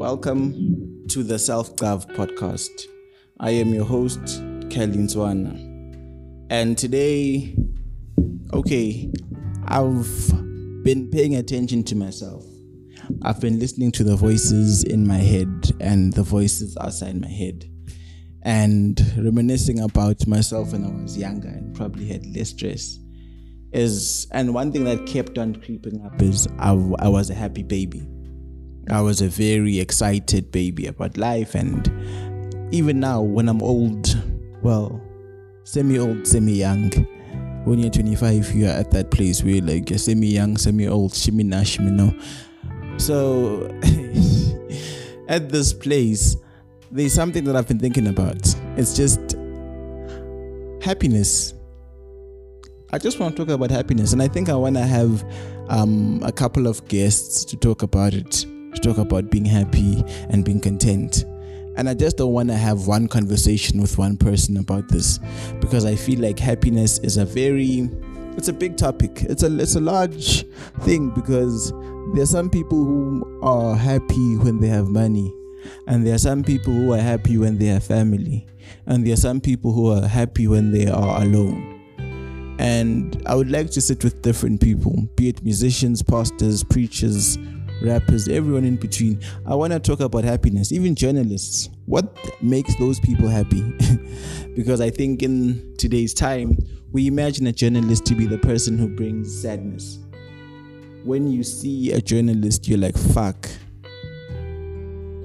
Welcome to the Self Cav podcast. I am your host, Cali Ntswana. And today, okay, I've been paying attention to myself. I've been listening to the voices in my head and the voices outside my head and reminiscing about myself when I was younger and probably had less stress. Is and one thing that kept on creeping up is I, I was a happy baby. I was a very excited baby about life, and even now, when I'm old, well, semi old, semi young, when you're 25, you're at that place where like you're semi young, semi old, shimina, shimino. So, at this place, there's something that I've been thinking about. It's just happiness. I just want to talk about happiness, and I think I want to have um, a couple of guests to talk about it, talk about being happy and being content. And I just don't want to have one conversation with one person about this because I feel like happiness is a very it's a big topic. It's a it's a large thing because there are some people who are happy when they have money and there are some people who are happy when they have family and there are some people who are happy when they are alone and I would like to sit with different people, be it musicians, pastors, preachers, rappers, everyone in between. I want to talk about happiness, even journalists. What makes those people happy? because I think in today's time, we imagine a journalist to be the person who brings sadness. When you see a journalist, you're like, fuck.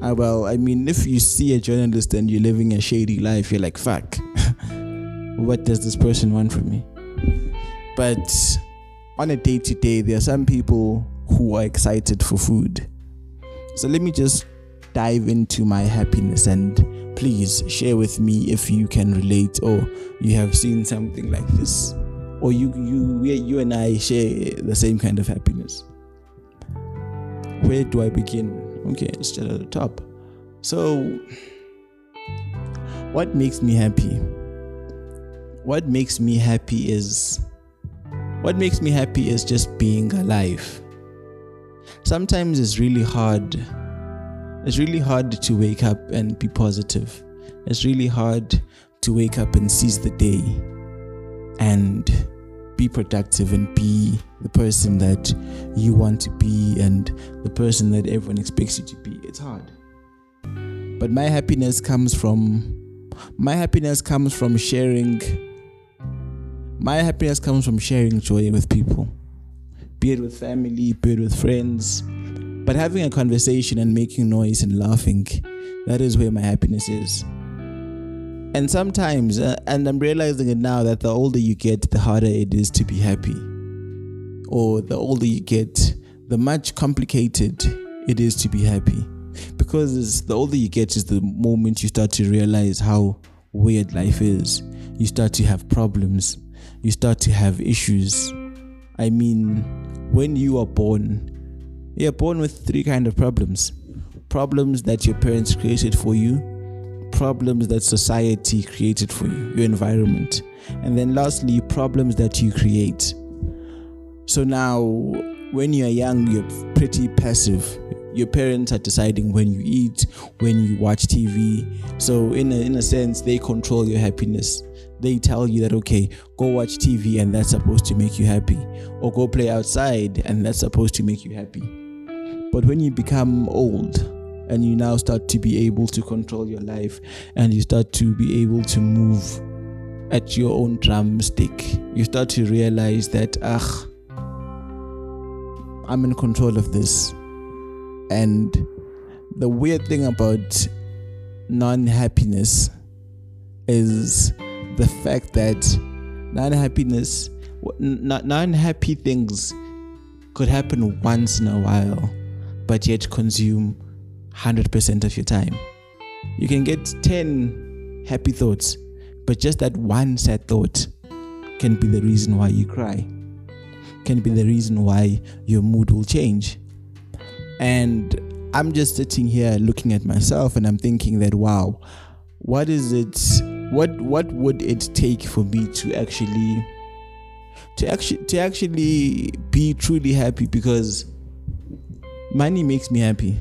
Uh, well, I mean, if you see a journalist and you're living a shady life, you're like, fuck. what does this person want from me? But on a day to day, there are some people who are excited for food. So let me just dive into my happiness and please share with me if you can relate or you have seen something like this or you you you and I share the same kind of happiness. Where do I begin? Okay, start at the top. So what makes me happy? What makes me happy is what makes me happy is just being alive. Sometimes it's really hard. It's really hard to wake up and be positive. It's really hard to wake up and seize the day and be productive and be the person that you want to be and the person that everyone expects you to be. It's hard. But my happiness comes from my happiness comes from sharing my happiness comes from sharing joy with people, be it with family, be it with friends. But having a conversation and making noise and laughing, that is where my happiness is. And sometimes, uh, and I'm realizing it now that the older you get, the harder it is to be happy. Or the older you get, the much complicated it is to be happy. Because the older you get is the moment you start to realize how weird life is. You start to have problems you start to have issues. I mean, when you are born, you're born with three kind of problems. Problems that your parents created for you, problems that society created for you, your environment, and then lastly, problems that you create. So now, when you're young, you're pretty passive. Your parents are deciding when you eat, when you watch TV. So, in a, in a sense, they control your happiness they tell you that okay go watch tv and that's supposed to make you happy. Or go play outside and that's supposed to make you happy. But when you become old and you now start to be able to control your life and you start to be able to move at your own drumstick you start to realize that ah i'm in control of this. And the weird thing about non-happiness is the fact that non-happiness non-happy things could happen once in a while but yet consume 100% of your time. You can get 10 happy thoughts but just that one sad thought can be the reason why you cry can be the reason why your mood will change. And i'm just sitting here looking at myself and i'm thinking that wow what is it what what would it take for me to actually to actually to actually be truly happy because money makes me happy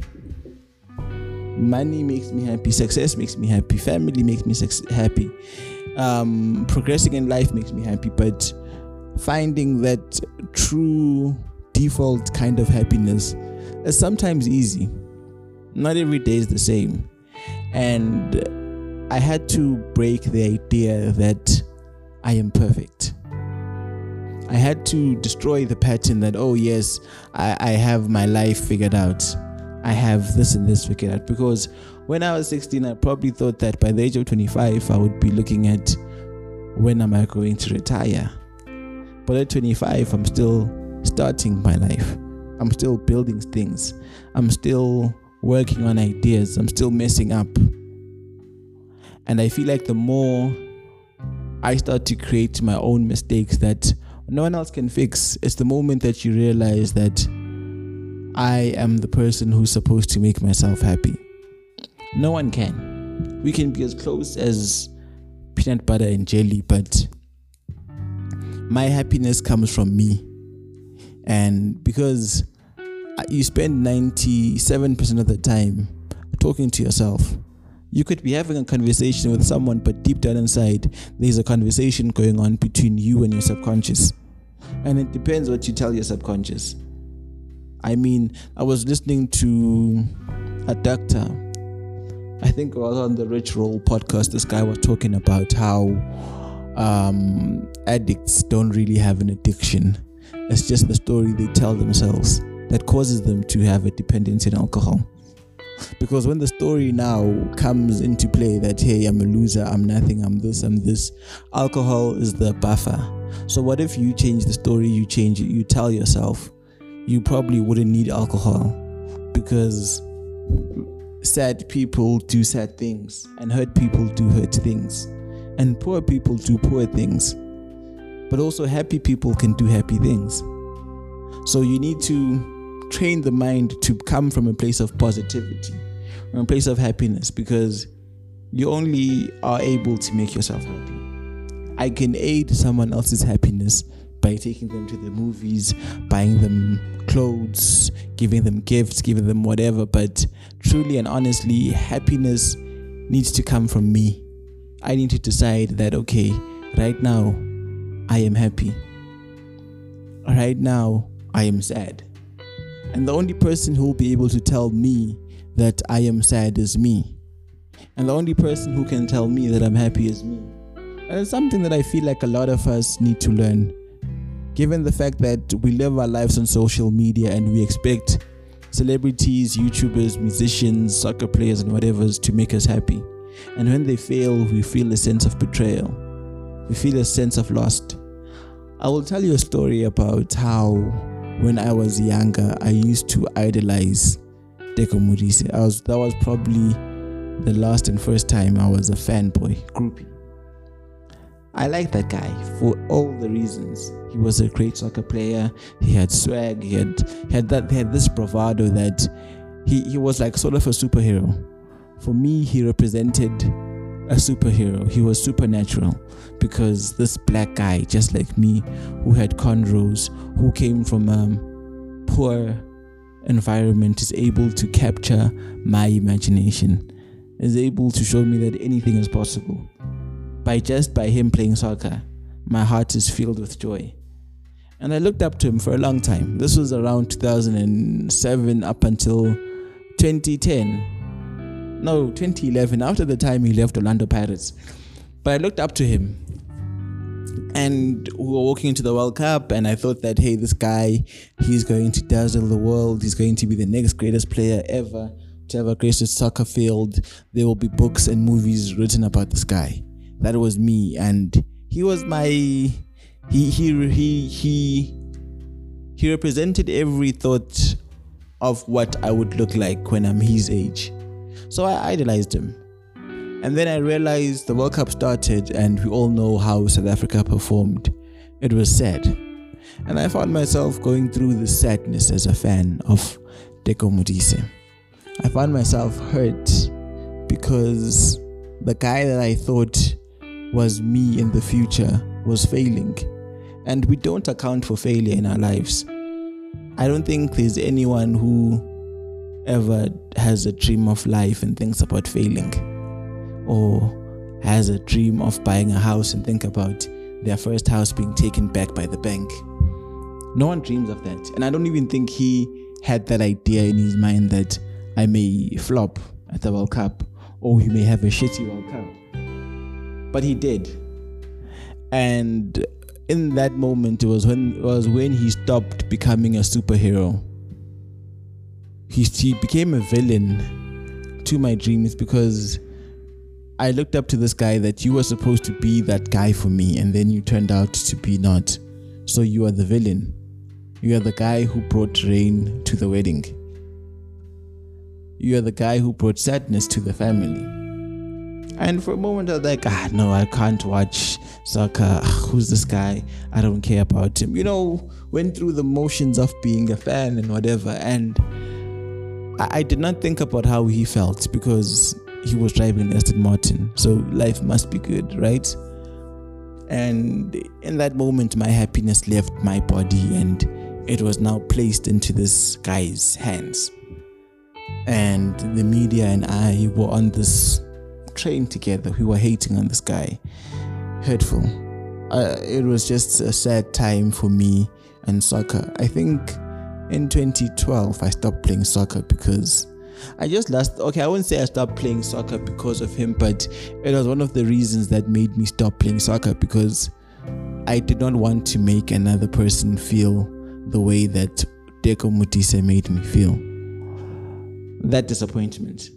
money makes me happy, success makes me happy, family makes me happy, um, progressing in life makes me happy. But finding that true default kind of happiness is sometimes easy. Not every day is the same. And I had to break the idea that I am perfect. I had to destroy the pattern that, oh, yes, I, I have my life figured out. I have this and this figured out. Because when I was 16, I probably thought that by the age of 25, I would be looking at when am I going to retire. But at 25, I'm still starting my life. I'm still building things. I'm still working on ideas. I'm still messing up. And I feel like the more I start to create my own mistakes that no one else can fix, it's the moment that you realize that I am the person who's supposed to make myself happy. No one can. We can be as close as peanut butter and jelly, but my happiness comes from me. And because you spend 97% of the time talking to yourself, you could be having a conversation with someone, but deep down inside, there's a conversation going on between you and your subconscious. And it depends what you tell your subconscious. I mean, I was listening to a doctor. I think it was on the Rich Roll podcast. This guy was talking about how um, addicts don't really have an addiction. It's just the story they tell themselves that causes them to have a dependency on alcohol. Because when the story now comes into play that, hey, I'm a loser, I'm nothing, I'm this, I'm this, alcohol is the buffer. So, what if you change the story, you change it, you tell yourself, you probably wouldn't need alcohol because sad people do sad things and hurt people do hurt things and poor people do poor things, but also happy people can do happy things. So you need to train the mind to come from a place of positivity, from a place of happiness, because you only are able to make yourself happy. I can aid someone else's happiness by taking them to the movies, buying them clothes, giving them gifts, giving them whatever. But truly and honestly, happiness needs to come from me. I need to decide that, okay, right now, I am happy. Right now, I am sad. And the only person who will be able to tell me that I am sad is me. And the only person who can tell me that I'm happy is me. And it's something that I feel like a lot of us need to learn. Given the fact that we live our lives on social media and we expect celebrities, YouTubers, musicians, soccer players, and whatever's to make us happy. And when they fail, we feel a sense of betrayal. We feel a sense of lost. I will tell you a story about how, when I was younger, I used to idolize Teko Modise. I was that was probably the last and first time I was a fanboy groupie. I like that guy for all the reasons. He was a great soccer player. He had swag. He had he had that he had this bravado that he, he was like sort of a superhero for me, he represented a superhero. He was supernatural because this black guy, just like me, who had cornrows, who came from a poor environment, is able to capture my imagination, is able to show me that anything is possible. By just by him playing soccer, my heart is filled with joy. And I looked up to him for a long time. This was around 2007 up until 2010 no, 2011, after the time he left Orlando Pirates. But I looked up to him. And we were walking into the World Cup, and I thought that, hey, this guy, he's going to dazzle the world. He's going to be the next greatest player ever to ever grace the soccer field. There will be books and movies written about this guy. That was me. And he was my. He, he, he, he, he represented every thought of what I would look like when I'm his age. So I idolized him. And then I realized the World Cup started, and we all know how South Africa performed. It was sad. And I found myself going through the sadness as a fan of Teko Modise. I found myself hurt because the guy that I thought was me in the future was failing. And we don't account for failure in our lives. I don't think there's anyone who ever has a dream of life and thinks about failing, or has a dream of buying a house and think about their first house being taken back by the bank. No one dreams of that. And I don't even think he had that idea in his mind that I may flop at the World Cup or he may have a shitty World Cup. But he did. And in that moment it was when it was when he stopped becoming a superhero. He, he became a villain to my dreams because I looked up to this guy that you were supposed to be that guy for me, and then you turned out to be not. So you are the villain. You are the guy who brought rain to the wedding. You are the guy who brought sadness to the family. And for a moment, I was like, ah, no, I can't watch soccer. Who's this guy? I don't care about him. You know, went through the motions of being a fan and whatever. And I, I did not think about how he felt because he was driving an Aston Martin. So life must be good, right? And in that moment, my happiness left my body and it was now placed into this guy's hands. And the media and I were on this train together. We were hating on this guy. Hurtful. Uh, it was just a sad time for me and soccer. I think in 2012 I stopped playing soccer because I just last okay, I wouldn't say I stopped playing soccer because of him, but it was one of the reasons that made me stop playing soccer because I did not want to make another person feel the way that Teko Modise made me feel. That disappointment.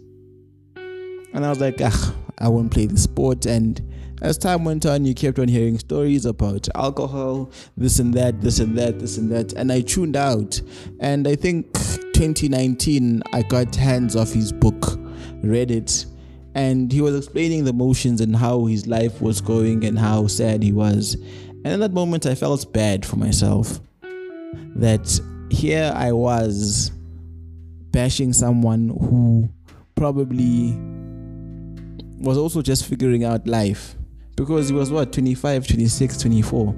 And I was like, ah, I won't play the sport. And as time went on, you kept on hearing stories about alcohol, this and that, this and that, this and that. And I tuned out. And I think 2019, I got hands off his book, read it, and he was explaining the motions and how his life was going and how sad he was. And in that moment, I felt bad for myself. That here I was bashing someone who probably was also just figuring out life because he was what 25 26 24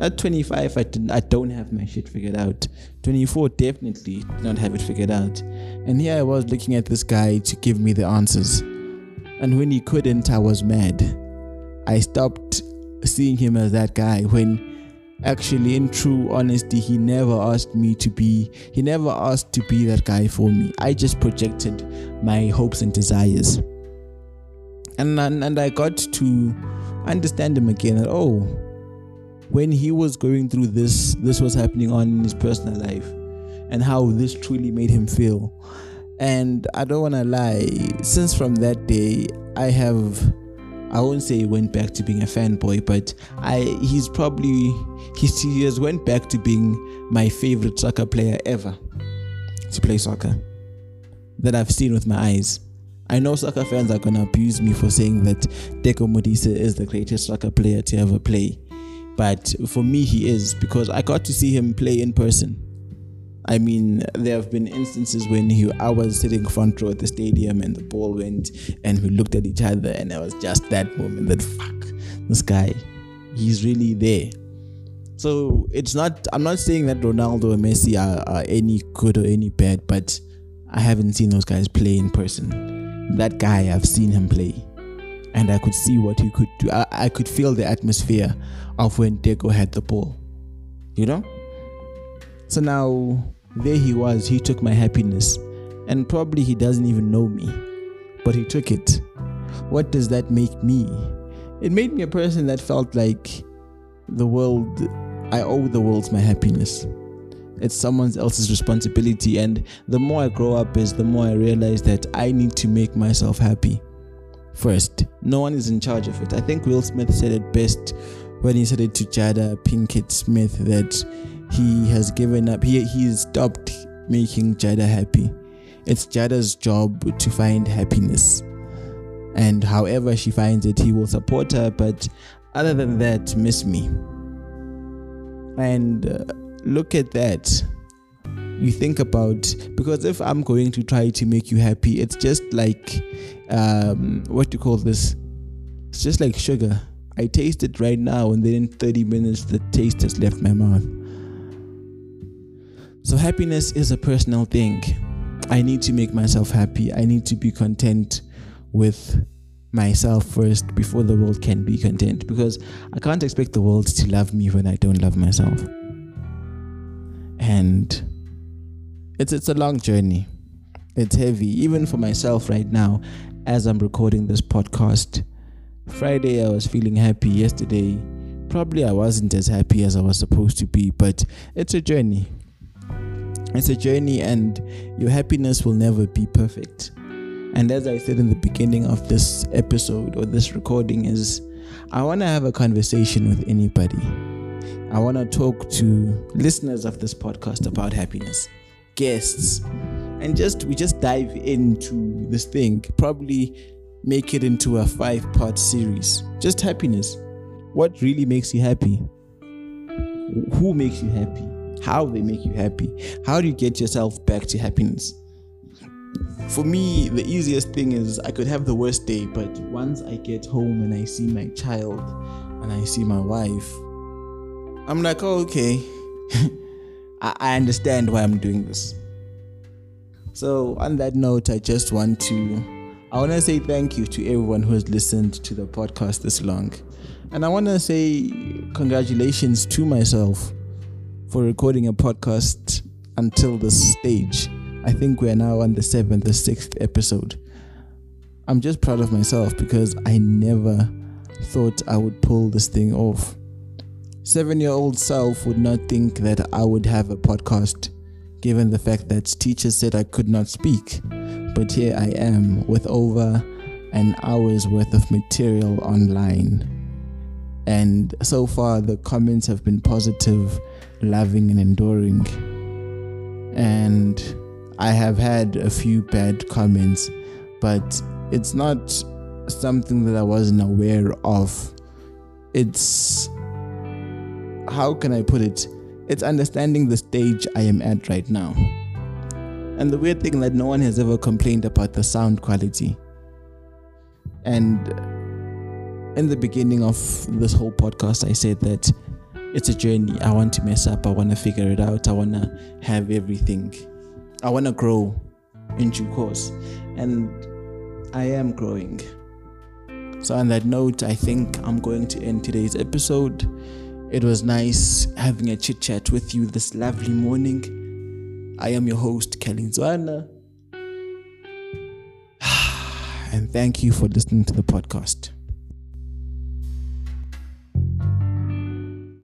at 25, I, did, I don't have my shit figured out. 24, definitely did not have it figured out. And here I was looking at this guy to give me the answers. And when he couldn't, I was mad. I stopped seeing him as that guy when actually in true honesty he never asked me to be he never asked to be that guy for me i just projected my hopes and desires and and, and i got to understand him again that oh when he was going through this, this was happening on in his personal life and how this truly made him feel. And I don't want to lie, since from that day, I have, I won't say went back to being a fanboy, but I, he's probably, he's, he has went back to being my favorite soccer player ever to play soccer that I've seen with my eyes. I know soccer fans are going to abuse me for saying that Teko Modise is the greatest soccer player to ever play. But for me, he is because I got to see him play in person. I mean, there have been instances when he, I was sitting front row at the stadium and the ball went and we looked at each other and it was just that moment that fuck, this guy, he's really there. So it's not, I'm not saying that Ronaldo and Messi are, are any good or any bad, but I haven't seen those guys play in person. That guy, I've seen him play and I could see what he could do. I, I could feel the atmosphere of when Teko had the ball. You know? So now there he was, he took my happiness. And probably he doesn't even know me. But he took it. What does that make me? It made me a person that felt like the world I owe the world my happiness. It's someone else's responsibility and the more I grow up is the more I realize that I need to make myself happy first. No one is in charge of it. I think Will Smith said it best when he said it to Jada Pinkett Smith that he has given up. He he's stopped making Jada happy. It's Jada's job to find happiness, and however she finds it, he will support her. But other than that, miss me. And uh, look at that. You think about because if i'm going to try to make you happy it's just like um what do you call this? It's just like sugar. I taste it right now and then in 30 minutes the taste has left my mouth. So happiness is a personal thing. I need to make myself happy. I need to be content with myself first before the world can be content because I can't expect the world to love me when I don't love myself. And it's it's a long journey. It's heavy even for myself right now as I'm recording this podcast. Friday I was feeling happy yesterday. Probably I wasn't as happy as I was supposed to be, but it's a journey. It's a journey and your happiness will never be perfect and as I said in the beginning of this episode or this recording, is I want to have a conversation with anybody. I want to talk to listeners of this podcast about happiness, guests, and just we just dive into this thing. Probably make it into a five-part series. Just happiness. What really makes you happy? Who makes you happy? How they make you happy? How do you get yourself back to happiness? for me, the easiest thing is I could have the worst day, but once I get home and I see my child and I see my wife, I'm like, oh, okay, I, I understand why I'm doing this. So, on that note, I just want to I want to say thank you to everyone who has listened to the podcast this long. And I want to say congratulations to myself for recording a podcast until this stage. I think we are now on the seventh, the sixth episode. I'm just proud of myself because I never thought I would pull this thing off. Seven year old self would not think that I would have a podcast given the fact that teachers said I could not speak. But here I am with over an hour's worth of material online. And so far, the comments have been positive, loving, and enduring. And I have had a few bad comments, but it's not something that I wasn't aware of. It's how can I put it? It's understanding the stage I am at right now. And the weird thing that no one has ever complained about the sound quality. And in the beginning of this whole podcast, I said that it's a journey. I want to mess up. I want to figure it out. I want to have everything. I want to grow in due course, and I am growing. So, on that note, I think I'm going to end today's episode. It was nice having a chit chat with you this lovely morning. I am your host, Cali Ntswana. And thank you for listening to the podcast.